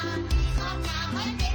Come on, come on,